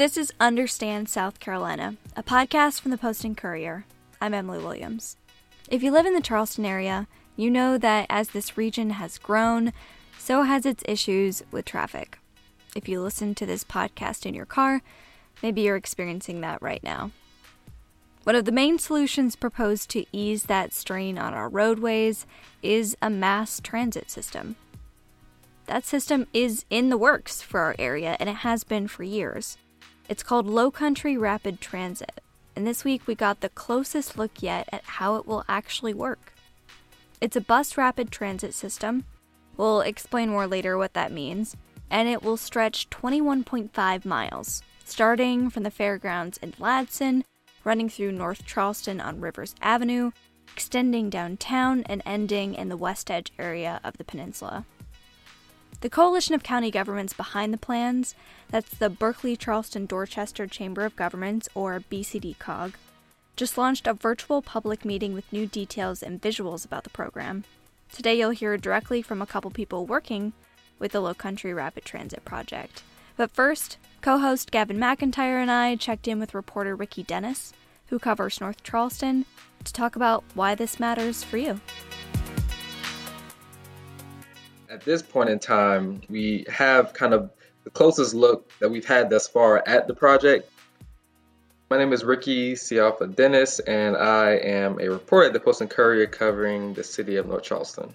This is Understand South Carolina, a podcast from the Post and Courier. I'm Emily Williams. If you live in the Charleston area, you know that as this region has grown, so has its issues with traffic. If you listen to this podcast in your car, maybe you're experiencing that right now. One of the main solutions proposed to ease that strain on our roadways is a mass transit system. That system is in the works for our area and it has been for years. It's called Low Country Rapid Transit, and this week we got the closest look yet at how it will actually work. It's a bus rapid transit system. We'll explain more later what that means, and it will stretch 21.5 miles, starting from the fairgrounds in Ladson running through North Charleston on Rivers Avenue, extending downtown, and ending in the West Edge area of the peninsula. The coalition of county governments behind the plans, that's the Berkeley Charleston Dorchester Chamber of Governments, or BCD COG, just launched a virtual public meeting with new details and visuals about the program. Today you'll hear directly from a couple people working with the Low Country Rapid Transit Project. But first, co host Gavin McIntyre and I checked in with reporter Ricky Dennis, who covers North Charleston, to talk about why this matters for you. At this point in time, we have kind of the closest look that we've had thus far at the project. My name is Ricky Ciapha Dennis, and I am a reporter at the Post and Courier covering the city of North Charleston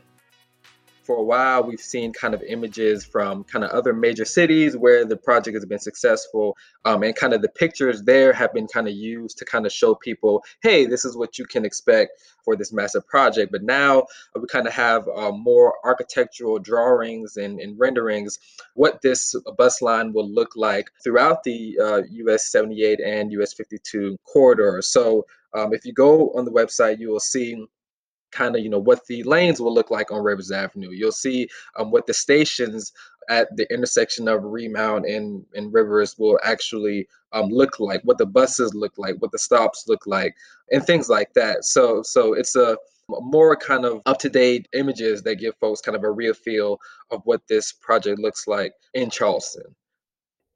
for a while we've seen kind of images from kind of other major cities where the project has been successful um, and kind of the pictures there have been kind of used to kind of show people hey this is what you can expect for this massive project. But now uh, we kind of have uh, more architectural drawings and, and, renderings what this bus line will look like throughout the uh, us 78 and us 52 corridor so um, if you go on the website you will see kind of you know what the lanes will look like on Rivers Avenue. You'll see um, what the stations at the intersection of Remount and, and Rivers will actually um, look like, what the buses look like, what the stops look like, and things like that. So so it's a more kind of up to date images that give folks kind of a real feel of what this project looks like in Charleston.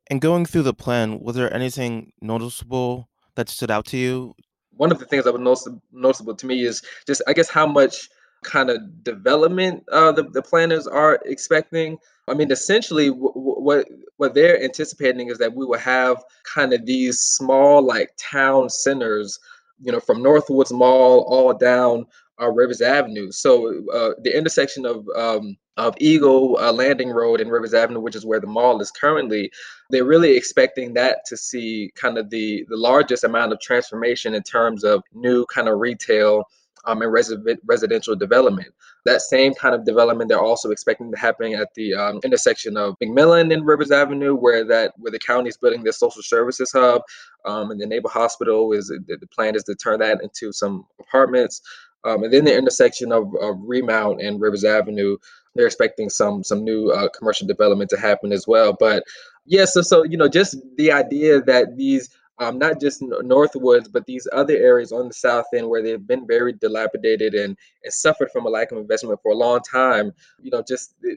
And going through the plan, was there anything noticeable that stood out to you one of the things that was notice- noticeable to me is just I guess how much kind of development uh, the, the planners are expecting. I mean, essentially, w- w- what what they're anticipating is that we will have kind of these small like town centers, you know, from Northwoods Mall all down uh, Rivers Avenue. So uh, the intersection of um, of Eagle uh, Landing Road and Rivers Avenue, which is where the mall is currently, they're really expecting that to see kind of the the largest amount of transformation in terms of new kind of retail um, and res- residential development. That same kind of development they're also expecting to happen at the um, intersection of McMillan and Rivers Avenue, where that where the county is building the social services hub, um, and the Naval Hospital is the, the plan is to turn that into some apartments. Um, and then the intersection of, of, Remount and Rivers Avenue, they're expecting some some new uh, commercial development to happen as well. But yeah, so so you know, just the idea that these um, not just Northwoods, but these other areas on the south end where they've been very dilapidated and, and suffered from a lack of investment for a long time. You know, just uh,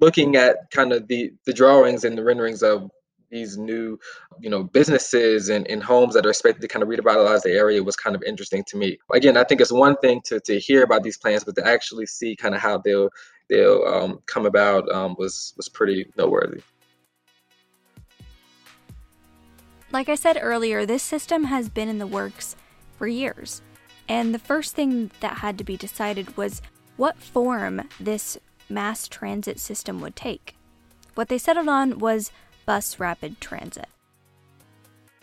looking at kind of the the drawings and the renderings of these new, you know, businesses and, and homes that are expected to kind of revitalize the area was kind of interesting to me. Again, I think it's one thing to, to hear about these plans, but to actually see kind of how they'll they'll um, come about um, was was pretty noteworthy. Like I said earlier, this system has been in the works for years. And the first thing that had to be decided was what form this mass transit system would take. What they settled on was Bus Rapid Transit.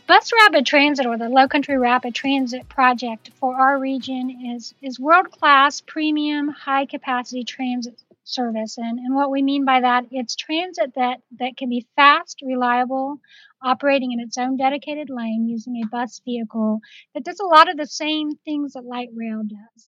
Bus Rapid Transit, or the Low Country Rapid Transit project for our region, is, is world class, premium, high capacity transit service. And, and what we mean by that, it's transit that, that can be fast, reliable, operating in its own dedicated lane using a bus vehicle that does a lot of the same things that light rail does.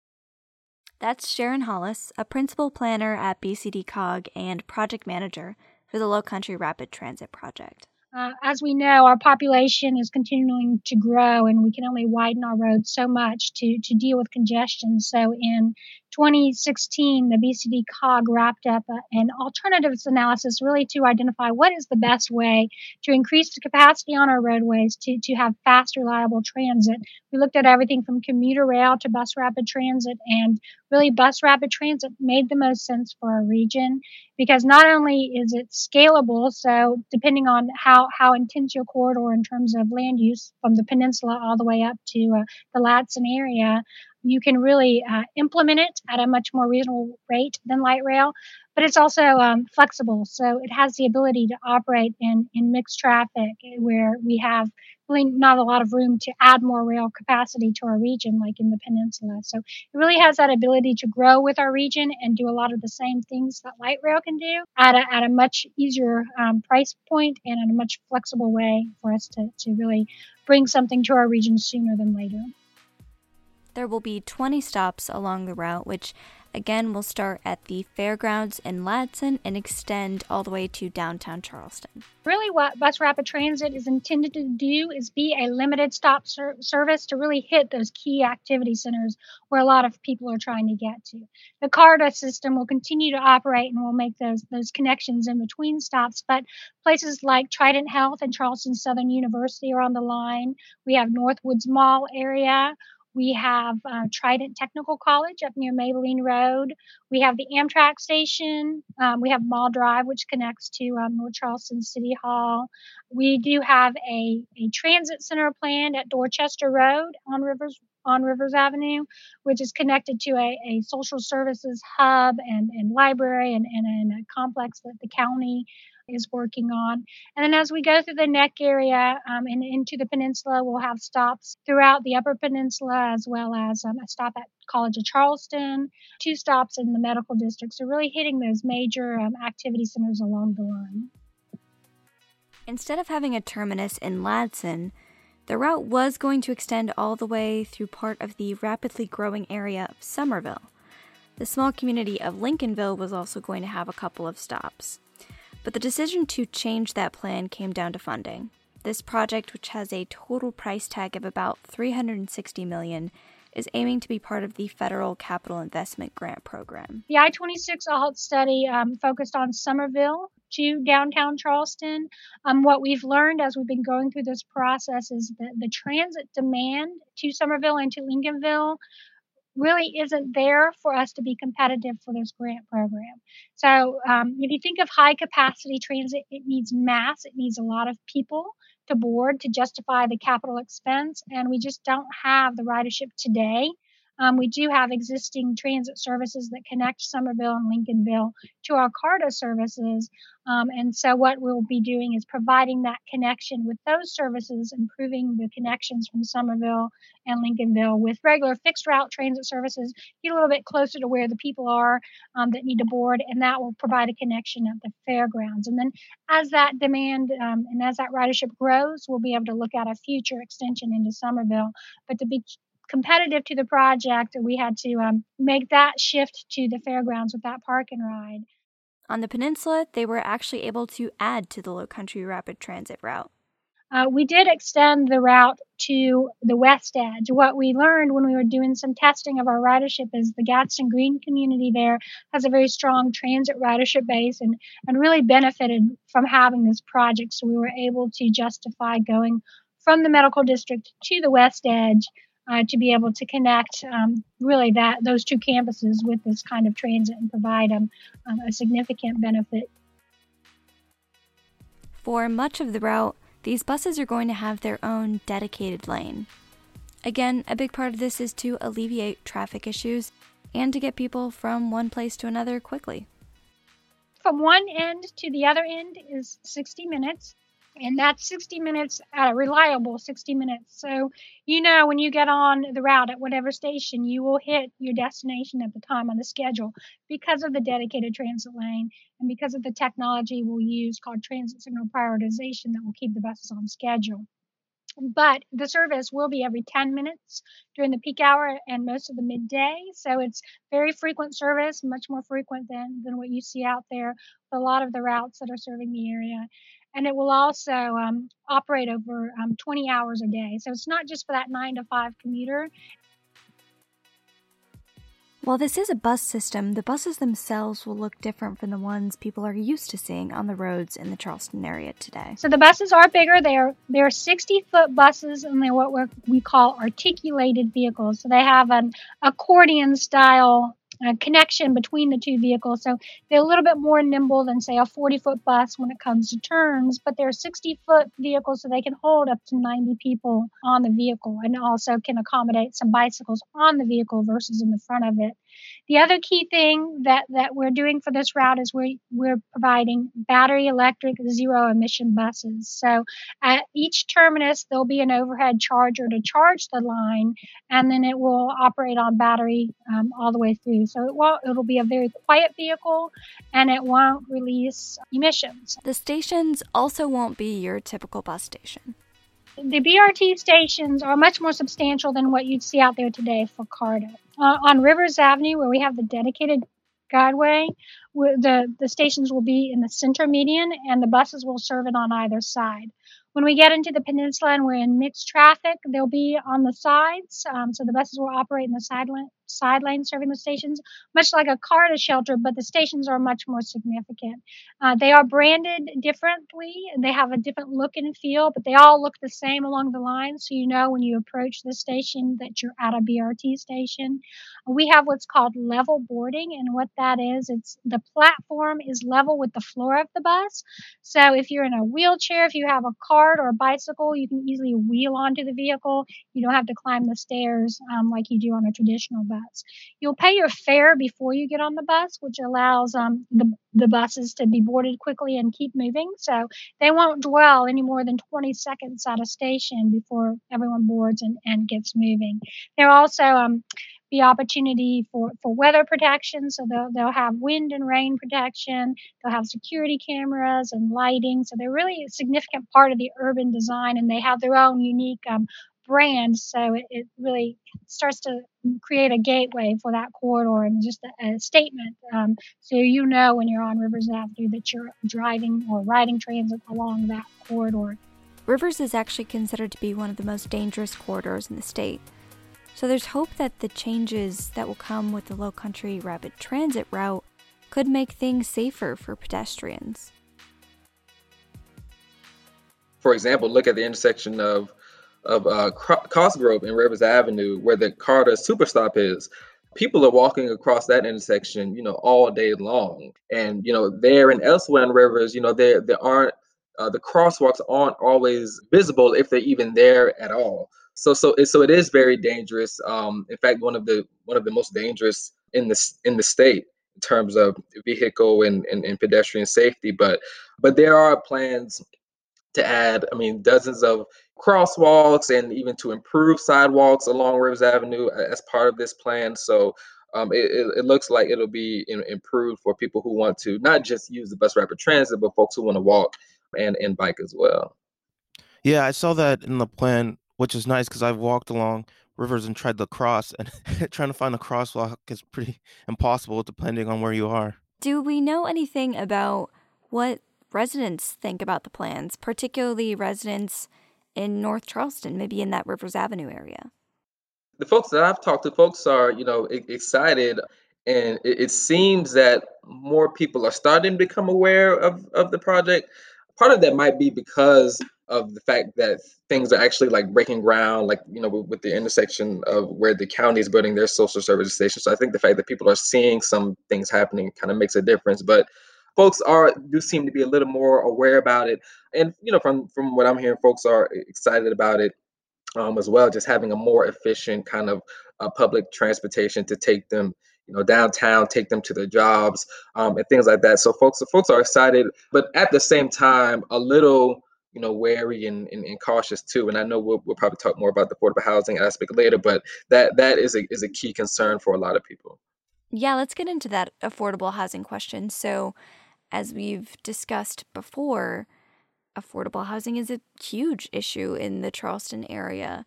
That's Sharon Hollis, a principal planner at BCD COG and project manager for the Low Country Rapid Transit Project. Uh, as we know, our population is continuing to grow, and we can only widen our roads so much to, to deal with congestion. So, in 2016, the BCD COG wrapped up a, an alternatives analysis really to identify what is the best way to increase the capacity on our roadways to, to have fast, reliable transit. We looked at everything from commuter rail to bus rapid transit, and really, bus rapid transit made the most sense for our region because not only is it scalable, so depending on how, how intense your corridor in terms of land use from the peninsula all the way up to uh, the Ladson area, you can really uh, implement it at a much more reasonable rate than light rail, but it's also um, flexible. So it has the ability to operate in, in mixed traffic where we have really not a lot of room to add more rail capacity to our region, like in the peninsula. So it really has that ability to grow with our region and do a lot of the same things that light rail can do at a, at a much easier um, price point and in a much flexible way for us to, to really bring something to our region sooner than later. There will be 20 stops along the route, which again we'll start at the fairgrounds in Ladson and extend all the way to downtown Charleston. Really, what Bus Rapid Transit is intended to do is be a limited stop ser- service to really hit those key activity centers where a lot of people are trying to get to. The CARTA system will continue to operate and will make those those connections in between stops, but places like Trident Health and Charleston Southern University are on the line. We have Northwoods Mall area. We have uh, Trident Technical College up near Mabeline Road. We have the Amtrak station. Um, we have Mall Drive, which connects to um, North Charleston City Hall. We do have a, a transit center planned at Dorchester Road on Rivers on Rivers Avenue, which is connected to a, a social services hub and, and library and, and, and a complex that the county is working on. And then as we go through the neck area um, and into the peninsula, we'll have stops throughout the upper peninsula as well as um, a stop at College of Charleston, two stops in the medical district. So, really hitting those major um, activity centers along the line. Instead of having a terminus in Ladson, the route was going to extend all the way through part of the rapidly growing area of Summerville. The small community of Lincolnville was also going to have a couple of stops. But the decision to change that plan came down to funding. This project, which has a total price tag of about 360 million, is aiming to be part of the federal capital investment grant program. The I-26 ALT study um, focused on Summerville to downtown Charleston. Um, what we've learned as we've been going through this process is that the transit demand to Summerville and to Lincolnville really isn't there for us to be competitive for this grant program. So, um, if you think of high capacity transit, it needs mass, it needs a lot of people to board to justify the capital expense, and we just don't have the ridership today um, we do have existing transit services that connect Summerville and Lincolnville to our CARTA services. Um, and so, what we'll be doing is providing that connection with those services, improving the connections from Summerville and Lincolnville with regular fixed route transit services, get a little bit closer to where the people are um, that need to board, and that will provide a connection at the fairgrounds. And then, as that demand um, and as that ridership grows, we'll be able to look at a future extension into Summerville. But to be competitive to the project, we had to um, make that shift to the fairgrounds with that park and ride. On the peninsula, they were actually able to add to the Low Country Rapid Transit route. Uh, we did extend the route to the west edge. What we learned when we were doing some testing of our ridership is the Gadsden Green community there has a very strong transit ridership base and, and really benefited from having this project. So we were able to justify going from the medical district to the west edge uh, to be able to connect um, really that those two campuses with this kind of transit and provide them um, a significant benefit. For much of the route, these buses are going to have their own dedicated lane. Again, a big part of this is to alleviate traffic issues and to get people from one place to another quickly. From one end to the other end is 60 minutes and that's 60 minutes at a reliable 60 minutes. So, you know, when you get on the route at whatever station, you will hit your destination at the time on the schedule because of the dedicated transit lane and because of the technology we'll use called transit signal prioritization that will keep the buses on schedule. But the service will be every 10 minutes during the peak hour and most of the midday. So it's very frequent service, much more frequent than, than what you see out there a lot of the routes that are serving the area and it will also um, operate over um, 20 hours a day. So it's not just for that nine to five commuter. While this is a bus system, the buses themselves will look different from the ones people are used to seeing on the roads in the Charleston area today. So the buses are bigger. They're they're 60 foot buses, and they're what we call articulated vehicles. So they have an accordion style uh, connection between the two vehicles. So they're a little bit more nimble than, say, a 40 foot bus when it comes to turns, but they're 60 foot vehicles, so they can hold up to 90 people on the vehicle and also can accommodate some bicycles on the vehicle versus in the front of it. The other key thing that, that we're doing for this route is we're, we're providing battery electric zero emission buses. So at each terminus, there'll be an overhead charger to charge the line, and then it will operate on battery um, all the way through. So it will, it'll be a very quiet vehicle and it won't release emissions. The stations also won't be your typical bus station. The BRT stations are much more substantial than what you'd see out there today for CARTA. Uh, on Rivers Avenue, where we have the dedicated guideway, the, the stations will be in the center median and the buses will serve it on either side. When we get into the peninsula and we're in mixed traffic, they'll be on the sides. Um, so the buses will operate in the side, lane, side lane serving the stations, much like a CARTA shelter, but the stations are much more significant. Uh, they are branded differently. And they have a different look and feel, but they all look the same along the line. So you know when you approach the station that you're at a BRT station. We have what's called level boarding, and what that is, it's the platform is level with the floor of the bus. So if you're in a wheelchair, if you have a cart or a bicycle, you can easily wheel onto the vehicle. You don't have to climb the stairs um, like you do on a traditional bus. You'll pay your fare before you get on the bus, which allows um, the the buses to be boarded quickly and keep moving. So they won't dwell any more than 20 seconds at a station before everyone boards and, and gets moving. There also um, be opportunity for, for weather protection. So they'll, they'll have wind and rain protection. They'll have security cameras and lighting. So they're really a significant part of the urban design and they have their own unique um, brand. So it, it, really starts to create a gateway for that corridor and just a, a statement. Um, so you know when you're on Rivers Avenue that you're driving or riding transit along that corridor. Rivers is actually considered to be one of the most dangerous corridors in the state. So there's hope that the changes that will come with the Low Country Rapid Transit route could make things safer for pedestrians. For example, look at the intersection of of uh, Cosgrove and Rivers Avenue, where the CARTA Superstop is. People are walking across that intersection, you know, all day long. And you know, there and elsewhere in Rivers, you know, there there aren't uh, the crosswalks aren't always visible if they're even there at all. So so so it is very dangerous. Um, in fact, one of the one of the most dangerous in this in the state in terms of vehicle and, and, and pedestrian safety. But but there are plans to add, I mean, dozens of crosswalks and even to improve sidewalks along Rivers Avenue as part of this plan. So um, it, it, looks like it'll be in, improved for people who want to not just use the bus rapid transit, but folks who want to walk and, and bike as well. Yeah, I saw that in the plan, which is nice because I've walked along rivers and tried to cross, and trying to find a crosswalk is pretty impossible depending on where you are. Do we know anything about what residents think about the plans, particularly residents in North Charleston, maybe in that Rivers Avenue area? The folks that I've talked to, folks are, you know, excited. And it, it seems that more people are starting to become aware of, of the project. Part of that might be because of the fact that things are actually like breaking ground, like you know, with, with, the intersection of where the county is building their social service station. So I think the fact that people are seeing some things happening kind of makes a difference. But folks are do seem to be a little more aware about it, and you know, from from what I'm hearing, folks are excited about it um, as well. Just having a more efficient kind of uh, public transportation to take them, you know, downtown, take them to their jobs, um, and things like that. So folks, folks are excited, but at the same time, a little you know wary and, and, and, cautious too and i know we'll, we'll probably talk more about the affordable housing aspect later but that that is a, is a key concern for a lot of people yeah let's get into that affordable housing question so as we've discussed before, affordable housing is a huge issue in the Charleston area.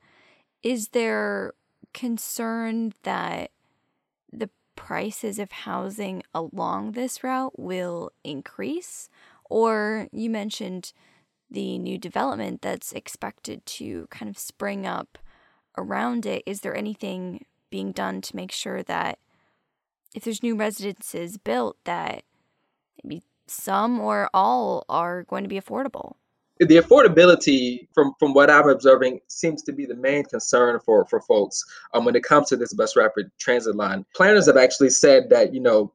Is there concern that the prices of housing along this route will increase? Or you mentioned the new development that's expected to kind of spring up around it. Is there anything being done to make sure that if there's new residences built, that maybe some or all are going to be affordable. The affordability, from from what I'm observing, seems to be the main concern for for folks um, when it comes to this bus rapid transit line. Planners have actually said that you know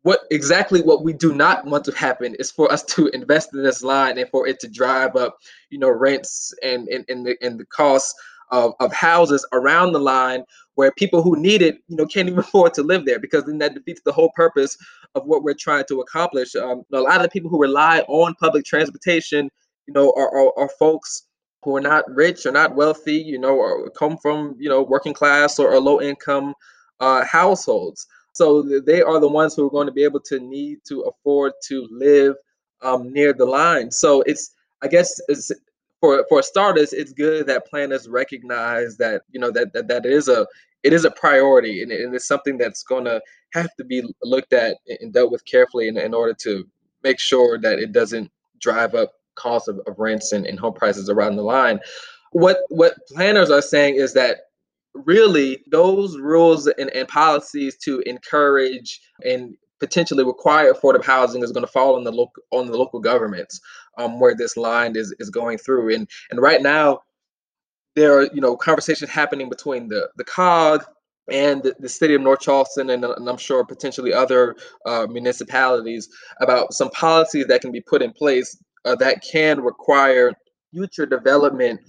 what exactly what we do not want to happen is for us to invest in this line and for it to drive up, you know, rents and and, and the and the costs of, of houses around the line where people who need it, you know, can't even afford to live there because then that defeats the whole purpose of what we're trying to accomplish. Um, a lot of the people who rely on public transportation, you know, are, are, are folks who are not rich or not wealthy, you know, or come from, you know, working class or, or low income uh, households. So they are the ones who are going to be able to need to afford to live um, near the line. So it's, I guess, it's, for for starters, it's good that planners recognize that you know that that, that is a it is a priority and, and it's something that's going to have to be looked at and dealt with carefully in, in order to make sure that it doesn't drive up costs of, of rents and, and home prices around the line. What what planners are saying is that really those rules and, and policies to encourage and potentially require affordable housing is going to fall on the local on the local governments um, where this line is is going through and and right now there are you know conversations happening between the the cog and the, the city of north charleston and, and i'm sure potentially other uh, municipalities about some policies that can be put in place uh, that can require future development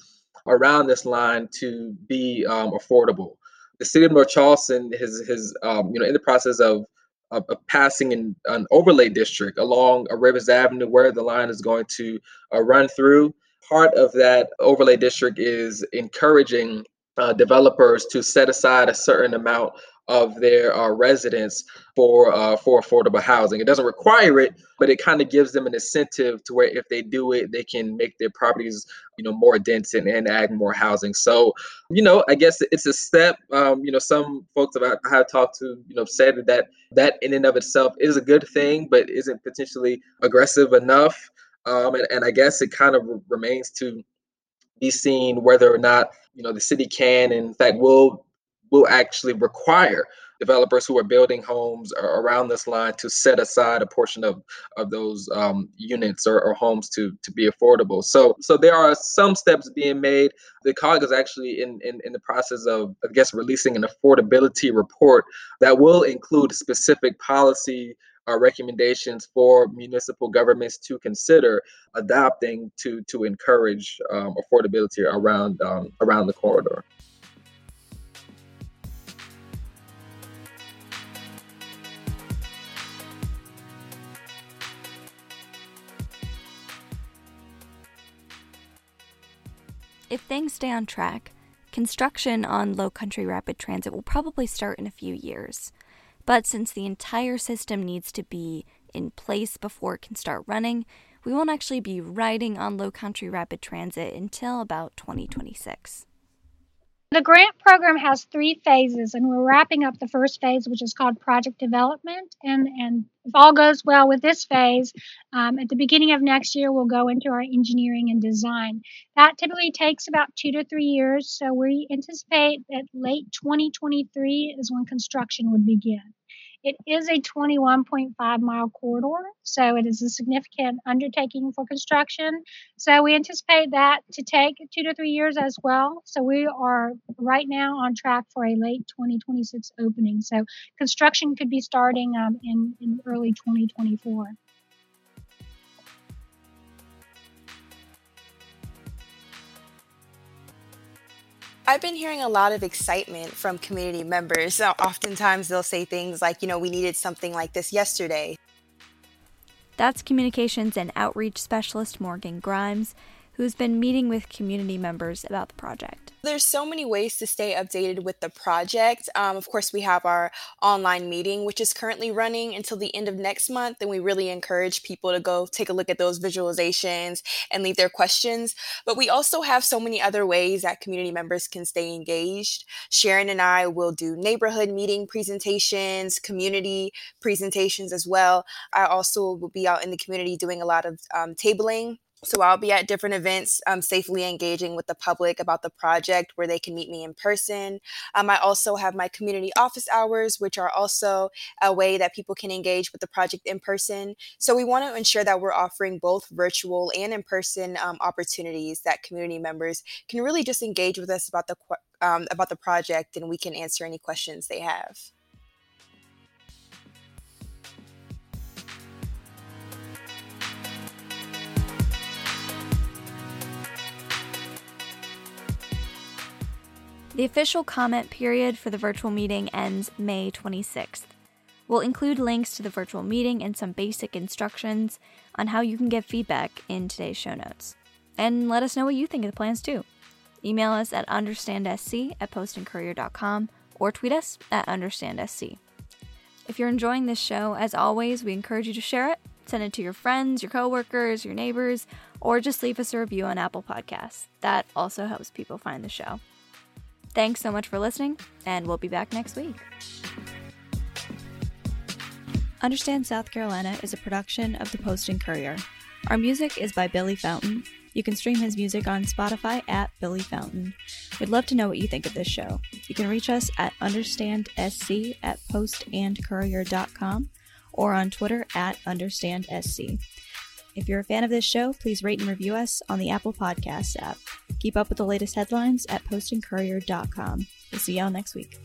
around this line to be um, affordable the city of north charleston has has um, you know in the process of of, of passing in an overlay district along Rivers Avenue where the line is going to uh, run through. Part of that overlay district is encouraging uh, developers to set aside a certain amount of their uh, residents for uh, for affordable housing. It doesn't require it, but it kind of gives them an incentive to where if they do it, they can make their properties you know more dense and, and add more housing. So you know, I guess it's a step. Um, you know, some folks I have talked to, you know, said that that in and of itself is a good thing, but isn't potentially aggressive enough. Um, and, and I guess it kind of remains to be seen whether or not you know the city can, in fact, will will actually require developers who are building homes around this line to set aside a portion of of those um, units or, or, homes to to be affordable. So so there are some steps being made. The COG is actually in, in in the process of I guess releasing an affordability report that will include specific policy uh, recommendations for municipal governments to consider adopting to to encourage um, affordability around um, around the corridor. If things stay on track, construction on Low Country Rapid Transit will probably start in a few years. But since the entire system needs to be in place before it can start running, we won't actually be riding on Low Country Rapid Transit until about 2026. The grant program has three phases, and we're wrapping up the first phase, which is called project development. And, and if all goes well with this phase, um, at the beginning of next year, we'll go into our engineering and design. That typically takes about two to three years. So we anticipate that late 2023 is when construction would begin. It is a 21.5 mile corridor, so it is a significant undertaking for construction. So we anticipate that to take two to three years as well. So we are right now on track for a late 2026 opening. So construction could be starting um, in, in early 2024. I've been hearing a lot of excitement from community members. oftentimes they'll say things like, you know, we needed something like this yesterday. That's communications and outreach specialist Morgan Grimes who's been meeting with community members about the project. There's so many ways to stay updated with the project. Um, of course, we have our online meeting, which is currently running until the end of next month. And we really encourage people to go take a look at those visualizations and leave their questions. But we also have so many other ways that community members can stay engaged. Sharon and I will do neighborhood meeting presentations, community presentations as well. I also will be out in the community doing a lot of um, tabling So I'll be at different events, um, safely engaging with the public about the project where they can meet me in person. Um, I also have my community office hours, which are also a way that people can engage with the project in person. So we want to ensure that we're offering both virtual and in person um, opportunities that community members can really just engage with us about the um, about the project, and we can answer any questions they have. The official comment period for the virtual meeting ends May 26th. We'll include links to the virtual meeting and some basic instructions on how you can give feedback in today's show notes. And let us know what you think of the plans too. Email us at understandsc at postandcourier.com or tweet us at understandsc. If you're enjoying this show, as always, we encourage you to share it, send it to your friends, your coworkers, your neighbors, or just leave us a review on Apple Podcasts. That also helps people find the show. Thanks so much for listening, and we'll be back next week. Understand South Carolina is a production of the Post and Courier. Our music is by Billy Fountain. You can stream his music on Spotify at Billy Fountain. We'd love to know what you think of this show. You can reach us at understandsc at postandcourier.com or on Twitter at understandsc. If you're a fan of this show, please rate and review us on the Apple Podcasts app. Keep up with the latest headlines at postandcourier.com. We'll see y'all next week.